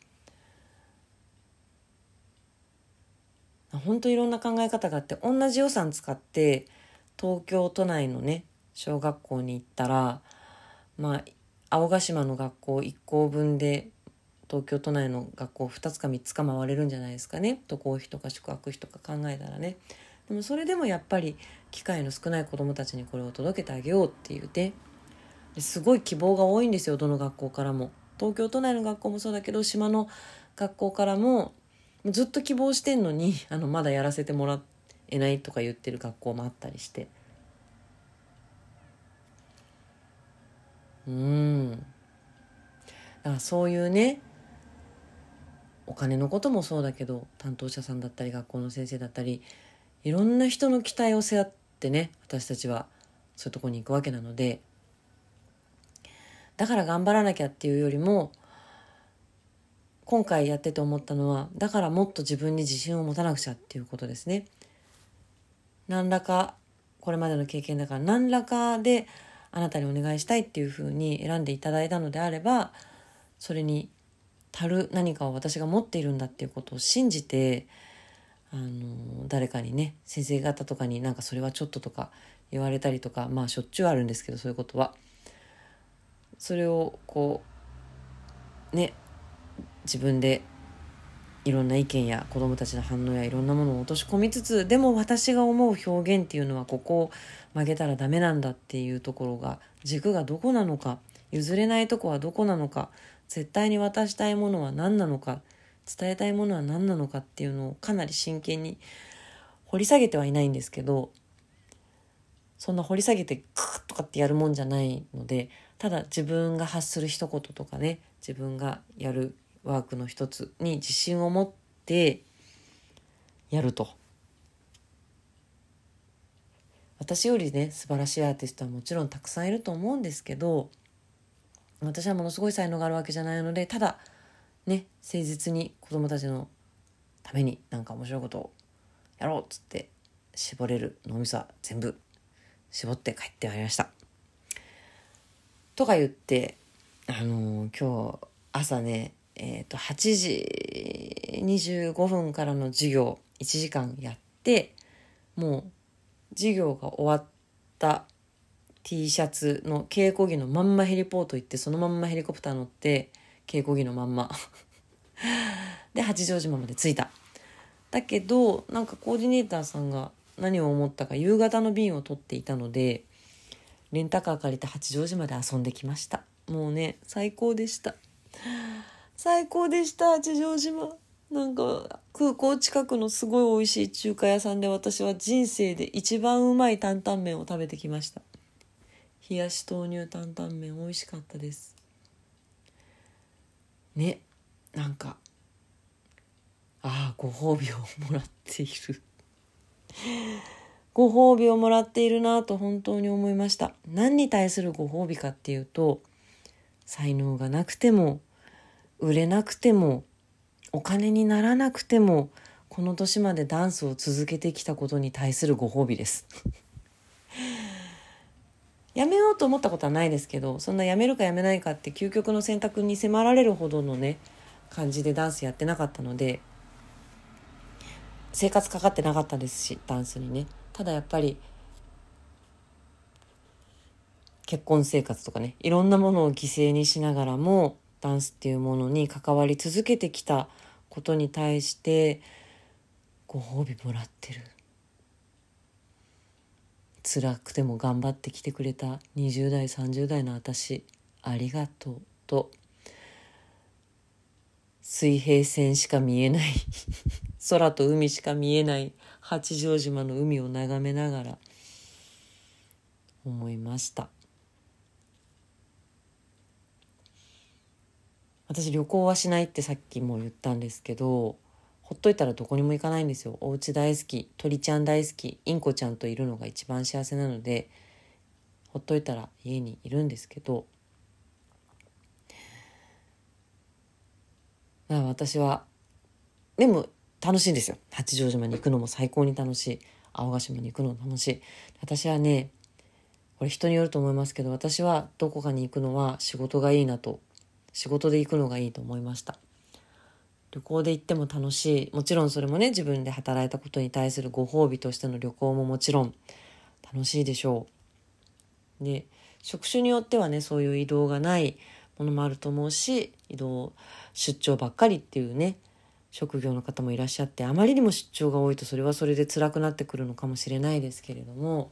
本当いろんな考え方があって同じ予算使って東京都内のね小学校に行ったらまあ青ヶ島の学校1校分で東京都内の学校2つか3つか回れるんじゃないですかね。渡航費とか宿泊費とか考えたらね。でもそれでもやっぱり機会の少ない子どもたちにこれを届けてあげようっていうね。すごい希望が多いんですよどの学校からも。東京都内の学校もそうだけど島の学校からもずっと希望してんのに あのまだやらせてもらえないとか言ってる学校もあったりして。うん。だからそういうねお金のこともそうだけど担当者さんだったり学校の先生だったりいろんな人の期待を背負ってね私たちはそういうとこに行くわけなのでだから頑張らなきゃっていうよりも今回やってて思ったのはだからもっと自分に自信を持たなくちゃっていうことですね。何らかこれまでの経験だから何らかであなたにお願いしたいっていうふうに選んでいただいたのであればそれに足る何かを私が持っているんだっていうことを信じてあの誰かにね先生方とかになんかそれはちょっととか言われたりとかまあしょっちゅうあるんですけどそういうことは。それをこうね自分でいろんな意見や子どもたちの反応やいろんなものを落とし込みつつでも私が思う表現っていうのはここを曲げたらダメなんだっていうところが軸がどこなのか譲れないとこはどこなのか絶対に渡したいものは何なのか伝えたいものは何なのかっていうのをかなり真剣に掘り下げてはいないんですけどそんな掘り下げてクッとかってやるもんじゃないのでただ自分が発する一言とかね自分がやるワークの一つに自信を持ってやると。私よりね素晴らしいアーティストはもちろんたくさんいると思うんですけど私はものすごい才能があるわけじゃないのでただね誠実に子供たちのためになんか面白いことをやろうっつって絞れる脳みそは全部絞って帰ってまいりました。とか言って、あのー、今日朝ね、えっ、ー、と、8時25分からの授業1時間やって、もう授業が終わった T シャツの稽古着のまんまヘリポート行って、そのまんまヘリコプター乗って、稽古着のまんま。で、八丈島まで着いた。だけど、なんかコーディネーターさんが何を思ったか夕方の便を取っていたので、レンタカー借りて八丈島で遊んできました。もうね最高でした。最高でした八丈島。なんか空港近くのすごい美味しい中華屋さんで私は人生で一番うまい担々麺を食べてきました。冷やし豆乳担々麺美味しかったです。ねなんかああご褒美をもらっている。ご褒美をもらっているなと本当に思いました。何に対するご褒美かっていうと才能がなくても売れなくてもお金にならなくてもこの年までダンスを続けてきたことに対するご褒美です。やめようと思ったことはないですけどそんなやめるかやめないかって究極の選択に迫られるほどのね感じでダンスやってなかったので生活かかってなかったですしダンスにね。ただやっぱり結婚生活とかねいろんなものを犠牲にしながらもダンスっていうものに関わり続けてきたことに対してご褒美もらってる。辛くても頑張ってきてくれた20代30代の私ありがとうと。水平線しか見えない 空と海しか見えない八丈島の海を眺めながら思いました。私旅行はしないってさっきも言ったんですけどほっといたらどこにも行かないんですよ。お家大好き鳥ちゃん大好きインコちゃんといるのが一番幸せなのでほっといたら家にいるんですけどまあ私はでも楽しいんですよ。八丈島に行くのも最高に楽しい。青ヶ島に行くのも楽しい。私はねこれ人によると思いますけど私はどこかに行くのは仕事がいいなと仕事で行くのがいいと思いました。旅行で行っても楽しいもちろんそれもね自分で働いたことに対するご褒美としての旅行ももちろん楽しいでしょう。で職種によってはねそういう移動がないものもあると思うし移動出張ばっかりっていうね職業の方もいらっしゃってあまりにも出張が多いとそれはそれで辛くなってくるのかもしれないですけれども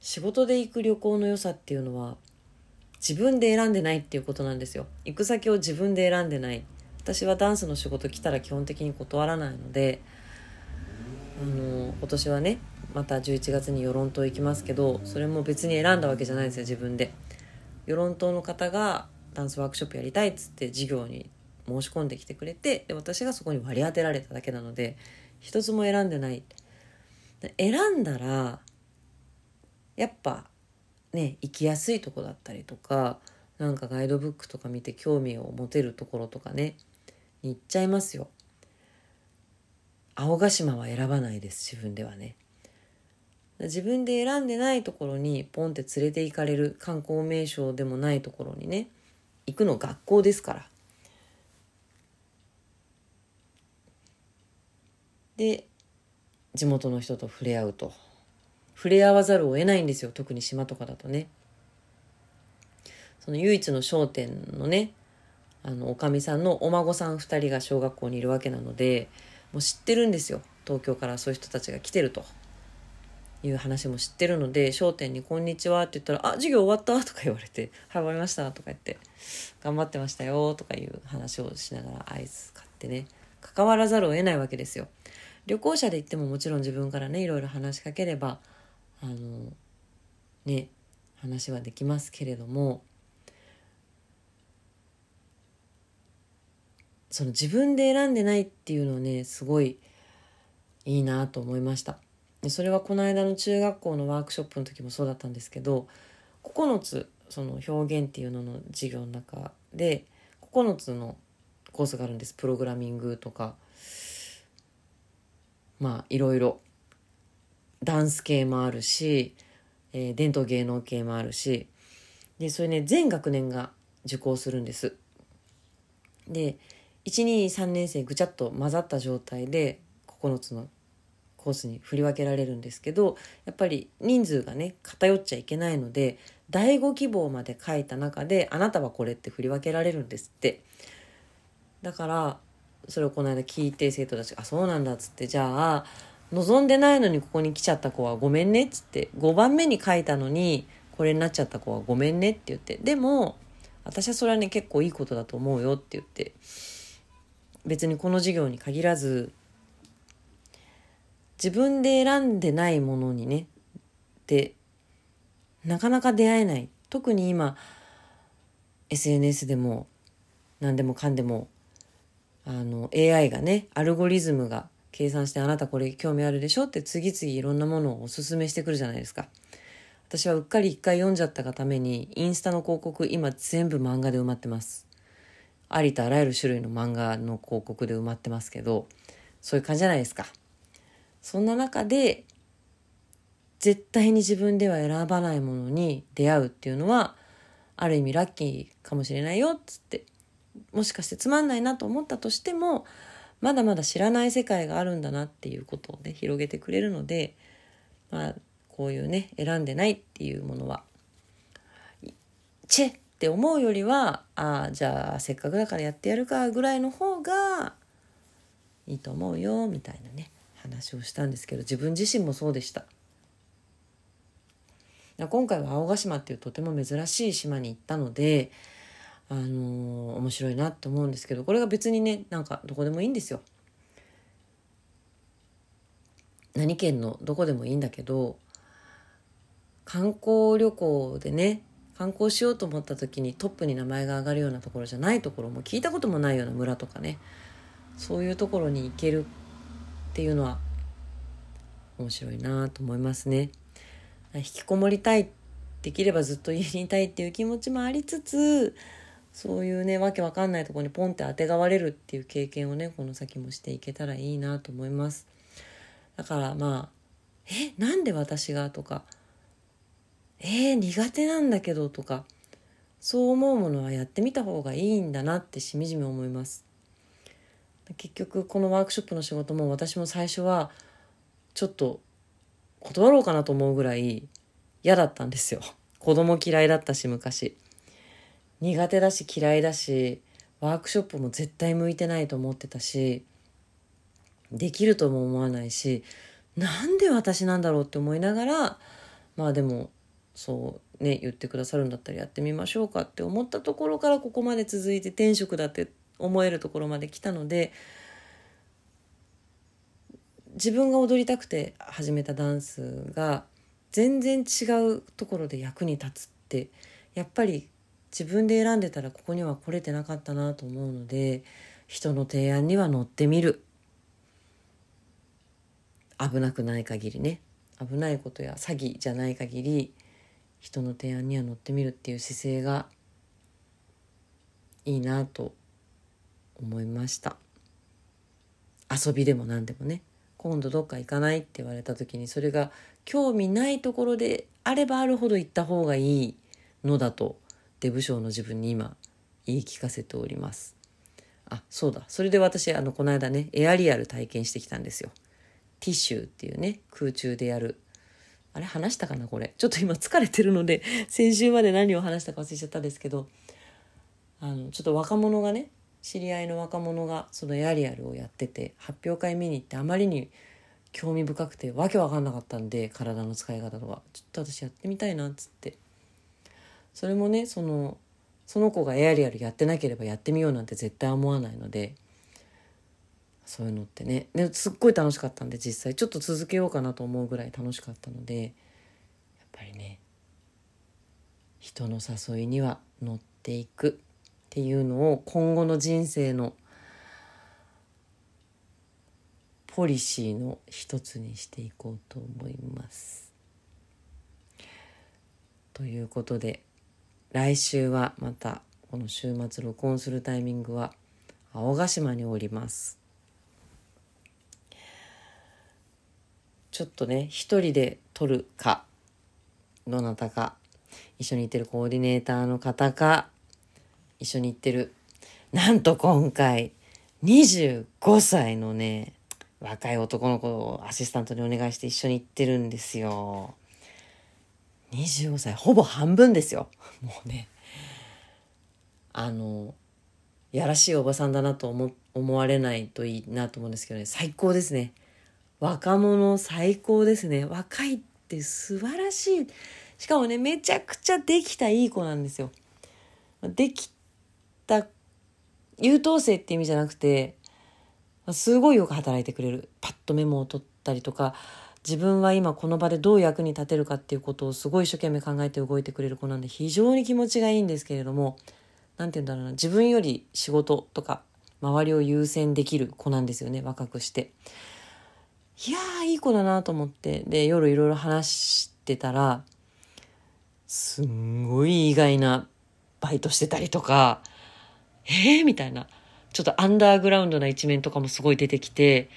仕事で行く旅行の良さっていうのは自分で選んでないっていうことなんですよ。行く先を自分で選んでない。私はダンスの仕事来たら基本的に断らないのであの今年はねまた11月に与論島行きますけどそれも別に選んだわけじゃないんですよ自分で。与論島の方がダンスワークショップやりたいっつって授業に申し込んできてくれてで私がそこに割り当てられただけなので一つも選んでない。選んだらやっぱね行きやすいとこだったりとかなんかガイドブックとか見て興味を持てるところとかねに行っちゃいますよ。青ヶ島は選ばないです自分ではね。自分で選んでないところにポンって連れて行かれる観光名所でもないところにね行くの学校ですから。で地元の人と触れ合うと触れ合わざるを得ないんですよ特に島とかだとね。その唯一の商店のねあのおかみさんのお孫さん2人が小学校にいるわけなのでもう知ってるんですよ東京からそういう人たちが来てるという話も知ってるので商店に「こんにちは」って言ったら「あ授業終わった?」とか言われて「はい終わりました」とか言って「頑張ってましたよ」とかいう話をしながらアイス買ってね関わらざるを得ないわけですよ。旅行者で行ってももちろん自分からねいろいろ話しかければあのね話はできますけれどもその自分で選んでないっていうのをねすごいいいなと思いました。でそれはこの間の中学校のワークショップの時もそうだったんですけど9つその表現っていうのの授業の中で9つのコースがあるんです。プログラミングとかまあいろいろ。ダンス系もあるし、えー、伝統芸能系もあるしでそれね全学年が受講するんです。で123年生ぐちゃっと混ざった状態で9つのコースに振り分けられるんですけどやっぱり人数がね偏っちゃいけないので第5希望まで書いた中であなたはこれって振り分けられるんですってだからそれをこの間聞いて生徒たちが「あそうなんだ」っつってじゃあ望んでないのにここに来ちゃった子はごめんねっつって5番目に書いたのにこれになっちゃった子はごめんねって言ってでも私はそれはね結構いいことだと思うよって言って別にこの授業に限らず自分で選んでないものにねでなかなか出会えない。特に今 SNS でも何でもかんでもあの AI がねアルゴリズムが計算してあなたこれ興味あるでしょって次々いろんなものをおすすめしてくるじゃないですか。私はうっかり一回読んじゃったがためにインスタの広告今全部漫画で埋まってます。ありとあらゆる種類の漫画の広告で埋まってますけどそういう感じじゃないですか。そんな中で絶対に自分では選ばないものに出会うっていうのはある意味ラッキーかもしれないよっつってもしかしてつまんないなと思ったとしてもまだまだ知らない世界があるんだなっていうことをね広げてくれるので、まあ、こういうね選んでないっていうものは。チェって思うよりはああじゃあせっかくだからやってやるかぐらいの方がいいと思うよみたいなね話をしたんですけど自分自身もそうでした。今回は青ヶ島っていうとても珍しい島に行ったのであのー、面白いなと思うんですけどこれが別にねなんかどこでもいいんですよ何県のどこでもいいんだけど観光旅行でね観光しようと思った時にトップに名前が上がるようなところじゃないところも聞いたこともないような村とかねそういうところに行けるっていうのは面白いなと思いますね。引きこもりたいできればずっと家にいたいっていう気持ちもありつつそういうねわけわかんないとこにポンってあてがわれるっていう経験をねこの先もしていけたらいいなと思います。だからまあ「えなんで私が?」とか「えー、苦手なんだけど」とかそう思うものはやってみた方がいいんだなってしみじみ思います。結局このワークショップの仕事も私も最初はちょっと断ろうかなと思うぐらい嫌だったんですよ。子供嫌いだったし昔。苦手だし嫌いだしワークショップも絶対向いてないと思ってたしできるとも思わないしなんで私なんだろうって思いながらまあでもそうね言ってくださるんだったらやってみましょうかって思ったところからここまで続いて転職だって思えるところまで来たので自分が踊りたくて始めたダンスが全然違うところで役に立つってやっぱり自分で選んでたらここには来れてなかったなと思うので人の提案には乗ってみる。危なくない限りね。危ないことや詐欺じゃない限り人の提案には乗ってみるっていう姿勢がいいなと思いました。遊びでも何でもね。今度どっか行かないって言われた時にそれが興味ないところであればあるほど行った方がいいのだとデブ賞の自分に今言い聞かせております。あそうだ。それで私あのこの間ねエアリアル体験してきたんですよ。ティッシュっていうね空中でやる。あれ話したかなこれ。ちょっと今疲れてるので 先週まで何を話したか忘れちゃったんですけどあのちょっと若者がね知り合いの若者がそのエアリアルをやってて発表会見に行ってあまりに興味深くてわけわかんなかったんで体の使い方とかちょっと私やってみたいなっつって。それもねそのその子がエアリアルやってなければやってみようなんて絶対思わないのでそういうのってねですっごい楽しかったんで実際ちょっと続けようかなと思うぐらい楽しかったのでやっぱりね人の誘いには乗っていくっていうのを今後の人生のポリシーの一つにしていこうと思います。ということで来週はまたこの週末録音するタイミングは青ヶ島におります。ちょっとね一人で撮るかどなたか一緒に行ってるコーディネーターの方か一緒に行ってる。なんと今回、25歳のね、若い男の子をアシスタントにお願いして一緒に行ってるんですよ。25歳、ほぼ半分ですよ。もうね。あの、やらしいおばさんだなと思思われないといいなと思うんですけどね、最高ですね。若者最高ですね。若いって素晴らしい。しかもね、めちゃくちゃできたいい子なんですよ。できた優等生って意味じゃなくてすごいよく働いてくれるパッとメモを取ったりとか自分は今この場でどう役に立てるかっていうことをすごい一生懸命考えて動いてくれる子なんで非常に気持ちがいいんですけれども何て言うんだろうな自分より仕事とか周りを優先できる子なんですよね若くしていやーいい子だなと思ってで夜いろいろ話してたらすんごい意外なバイトしてたりとかえー、みたいな。ちょっとアンダーグラウンドな一面とかもすごい出てきて、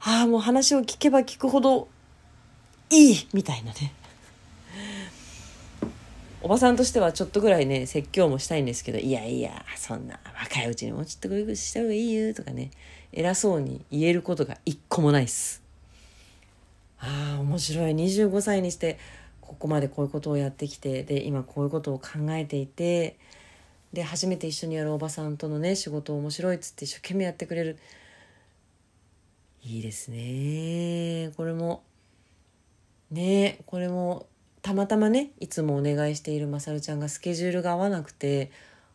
ああ、もう話を聞けば聞くほどいいみたいなね。おばさんとしてはちょっとぐらいね、説教もしたいんですけど、いやいや、そんな若いうちにもうちょっとグイグイした方がいいよとかね、偉そうに言えることが一個もないっす。ああ、面白い。25歳にして、ここまでこういうことをやってきて、で、今こういうことを考えていて、で初めて一緒にやるおばさんとのね仕事面白いっつって一生懸命やってくれるいいですね。これも。ねこれもたまたまねいつもお願いしているまさるちゃんがスケジュールが合わなくて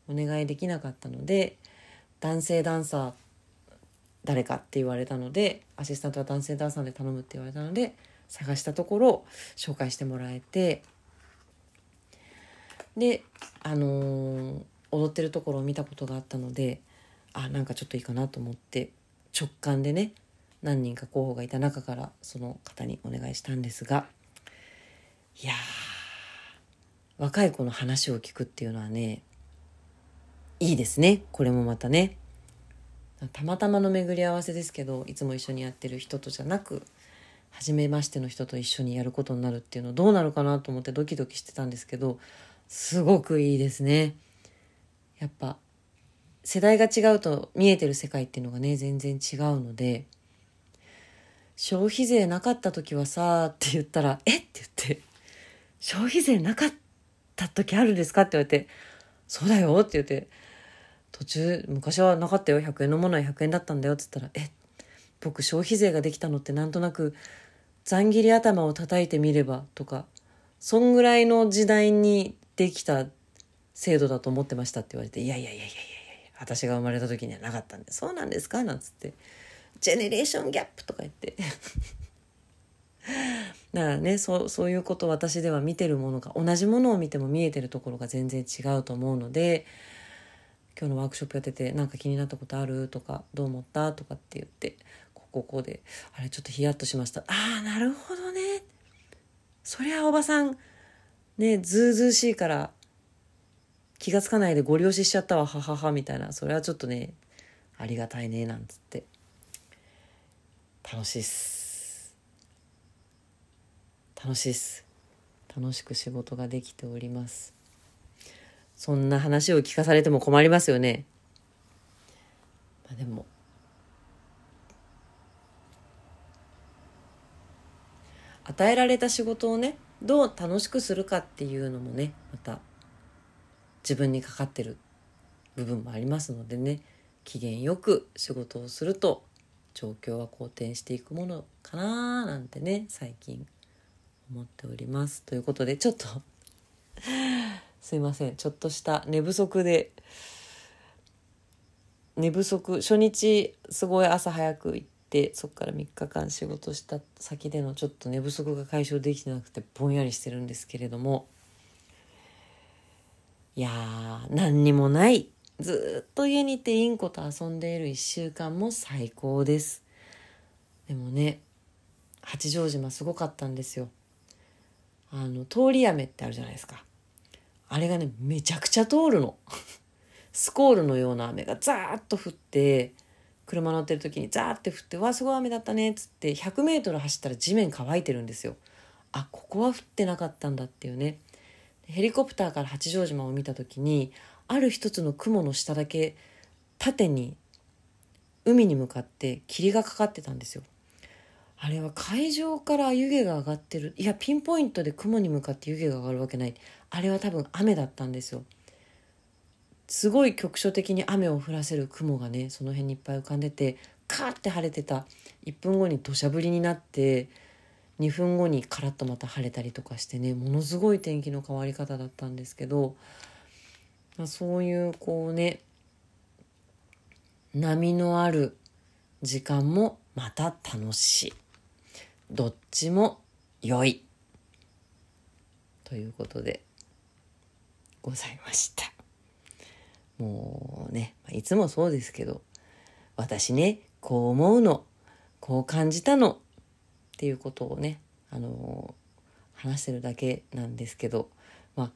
お願いできなかったので男性ダンサー誰かって言われたのでアシスタントは男性ダンサーで頼むって言われたので探したところ紹介してもらえてであのー、踊ってるところを見たことがあったのであなんかちょっといいかなと思って直感でね何人か候補がいた中からその方にお願いしたんですがいや若い子の話を聞くっていうのはねいいですね。これもまたね。たまたまの巡り合わせですけどいつも一緒にやってる人とじゃなく初めましての人と一緒にやることになるっていうのどうなるかなと思ってドキドキしてたんですけどすごくいいですね。やっぱ世代が違うと見えてる世界っていうのがね全然違うので消費税なかった時はさって言ったらえ？って言って消費税なかった時あるんですか？って言われてそうだよ。って言って途中昔はなかったよ。100円のものは100円だったんだよ。っつったらえ？っ僕消費税ができたのってなんとなくざん切り頭を叩いてみればとかそんぐらいの時代にできた制度だと思ってましたって言われていやいやいやいやいやいや私が生まれた時にはなかったんでそうなんですか？なんつって。ジェネレーションギャップとか言って。だからねそうそういうこと私では見てるものが同じものを見ても見えてるところが全然違うと思うので今日のワークショップやってて何か気になったことある？とかどう思った？とかって言ってこここであれちょっとヒヤッとしました。ああなるほどね。そりゃおばさんねずうずうしいから気が付かないでご了承しちゃったわ。ははは。みたいな。それはちょっとねありがたいね。なんつって。楽しいっす。楽しいっす。楽しく仕事ができております。そんな話を聞かされても困りますよね。まあ、でも与えられた仕事をねどう楽しくするかっていうのもねまた自分にかかってる部分もありますのでね機嫌よく仕事をすると状況は好転していくものかななんてね最近思っております。ということでちょっと すいませんちょっとした寝不足で寝不足初日すごい朝早く行ってそっから3日間仕事した先でのちょっと寝不足が解消できてなくてぼんやりしてるんですけれどもいやー何にもないずっと家にいてインコと遊んでいる1週間も最高です。でもね八丈島すごかったんですよ。あの通り雨ってあるじゃないですか。あれがねめちゃくちゃ通るの。スコールのような雨がザーッと降って車乗ってる時にザーって降って「わあすごい雨だったね」っつって100メートル走ったら地面乾いてるんですよ。あここは降ってなかったんだっていうね。ヘリコプターから八丈島を見た時にある一つの雲の下だけ縦に海に向かって霧がかかってたんですよ。あれは海上から湯気が上がってる。いやピンポイントで雲に向かって湯気が上がるわけない。あれは多分雨だったんですよ。すごい局所的に雨を降らせる雲がねその辺にいっぱい浮かんでてカーって晴れてた。1分後に土砂降りになって2分後にカラッとまた晴れたりとかしてねものすごい天気の変わり方だったんですけど、まあ、そういうこうね波のある時間もまた楽しい。どっちも良い。ということでございました。もうねいつもそうですけど私ねこう思うのこう感じたのっていうことをねあの話してるだけなんですけどまあ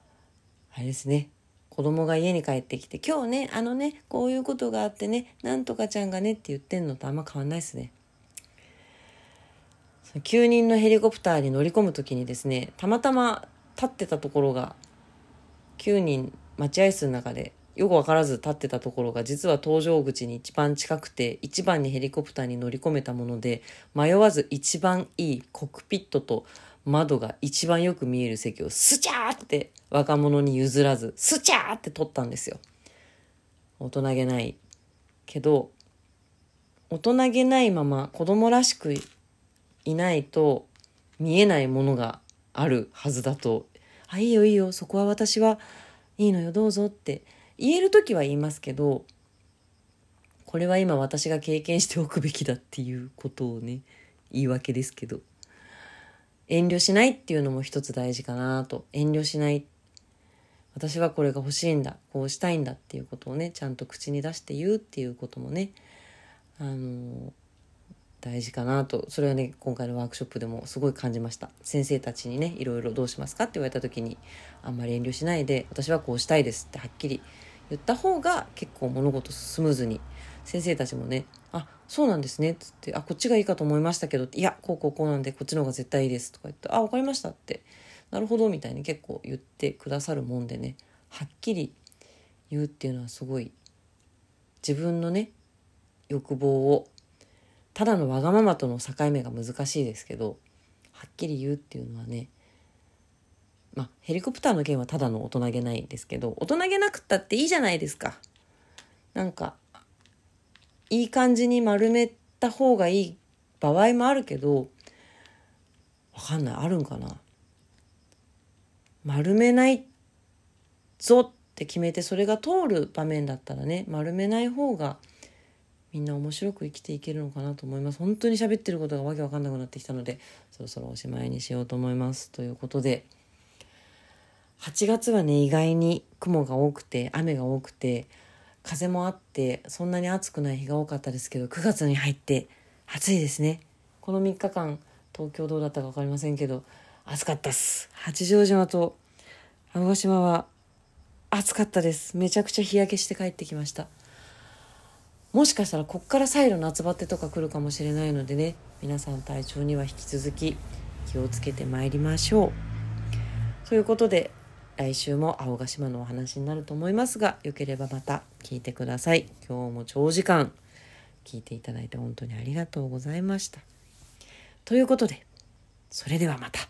あれですね。子供が家に帰ってきて「今日ねあのねこういうことがあってねなんとかちゃんがね」って言ってんのとあんま変わんないですね。9人のヘリコプターに乗り込む時にですねたまたま立ってたところが9人待合室の中でよく分からず立ってたところが実は搭乗口に一番近くて一番にヘリコプターに乗り込めたもので迷わず一番いいコックピットと窓が一番よく見える席をスチャーって若者に譲らずスチャーって取ったんですよ。大人げないけど大人げないまま子供らしくいないと見えないものがあるはずだと「あいいよいいよそこは私はいいのよどうぞ」って言える時は言いますけどこれは今私が経験しておくべきだっていうことをね言い訳ですけど遠慮しないっていうのも一つ大事かなと。遠慮しない。私はこれが欲しいんだ。こうしたいんだっていうことをねちゃんと口に出して言うっていうこともねあの大事かなと。それはね今回のワークショップでもすごい感じました。先生たちにねいろいろどうしますかって言われた時にあんまり遠慮しないで私はこうしたいですってはっきり言った方が結構物事スムーズに先生たちもね「あそうなんですね」っつって「あこっちがいいかと思いましたけど」いやこうこうこうなんでこっちの方が絶対いいです」とか言って「あ分かりました」って「なるほど」みたいに結構言ってくださるもんでねはっきり言うっていうのはすごい自分のね欲望をただのわがままとの境目が難しいですけどはっきり言うっていうのはねまあヘリコプターの件はただの大人げないですけど大人げなくったっていいじゃないですか。なんかいい感じに丸めた方がいい場合もあるけどわかんない。あるんかな？丸めないぞって決めてそれが通る場面だったらね丸めない方がみんな面白く生きていけるのかなと思います。本当に喋ってることがわけわかんなくなってきたのでそろそろおしまいにしようと思います。ということで8月はね意外に雲が多くて雨が多くて風もあってそんなに暑くない日が多かったですけど9月に入って暑いですね。この3日間東京どうだったか分かりませんけど暑かったっす。八丈島と青ヶ島は暑かったです。めちゃくちゃ日焼けして帰ってきました。もしかしたらこっから再度夏バテとか来るかもしれないのでね皆さん体調には引き続き気をつけてまいりましょう。ということで来週も青ヶ島のお話になると思いますがよければまた。聞いてください。今日も長時間聞いていただいて本当にありがとうございました。ということで、それではまた。